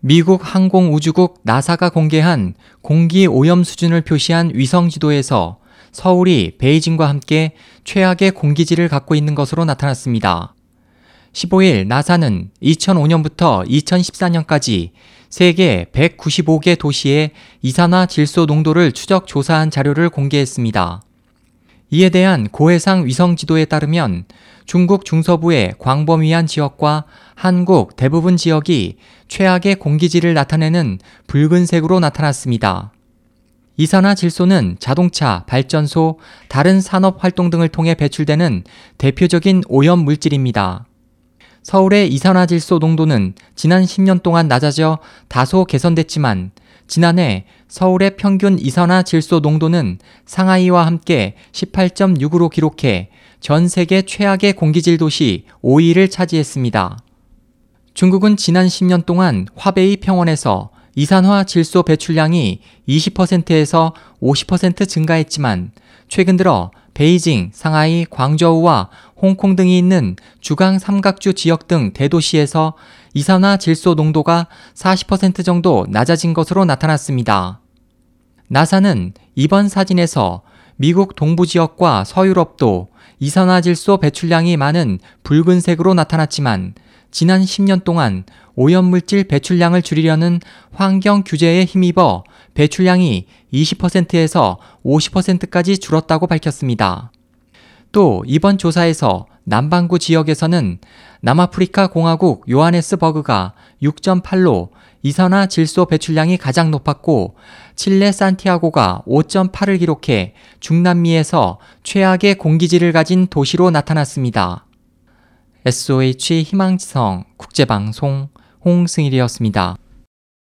미국 항공우주국 나사가 공개한 공기 오염 수준을 표시한 위성 지도에서 서울이 베이징과 함께 최악의 공기질을 갖고 있는 것으로 나타났습니다. 15일 나사는 2005년부터 2014년까지 세계 195개 도시의 이산화 질소 농도를 추적 조사한 자료를 공개했습니다. 이에 대한 고해상 위성 지도에 따르면 중국 중서부의 광범위한 지역과 한국 대부분 지역이 최악의 공기질을 나타내는 붉은색으로 나타났습니다. 이산화 질소는 자동차, 발전소, 다른 산업 활동 등을 통해 배출되는 대표적인 오염 물질입니다. 서울의 이산화질소 농도는 지난 10년 동안 낮아져 다소 개선됐지만 지난해 서울의 평균 이산화 질소 농도는 상하이와 함께 18.6으로 기록해 전 세계 최악의 공기질 도시 5위를 차지했습니다. 중국은 지난 10년 동안 화베이 평원에서 이산화 질소 배출량이 20%에서 50% 증가했지만 최근 들어 베이징, 상하이, 광저우와 홍콩 등이 있는 주강 삼각주 지역 등 대도시에서 이산화 질소 농도가 40% 정도 낮아진 것으로 나타났습니다. 나사는 이번 사진에서 미국 동부 지역과 서유럽도 이산화질소 배출량이 많은 붉은색으로 나타났지만 지난 10년 동안 오염물질 배출량을 줄이려는 환경 규제에 힘입어 배출량이 20%에서 50%까지 줄었다고 밝혔습니다. 또 이번 조사에서 남반구 지역에서는 남아프리카 공화국 요하네스버그가 6.8로 이산화 질소 배출량이 가장 높았고 칠레 산티아고가 5.8을 기록해 중남미에서 최악의 공기질을 가진 도시로 나타났습니다. SOH 희망지성 국제방송 홍승일이었습니다.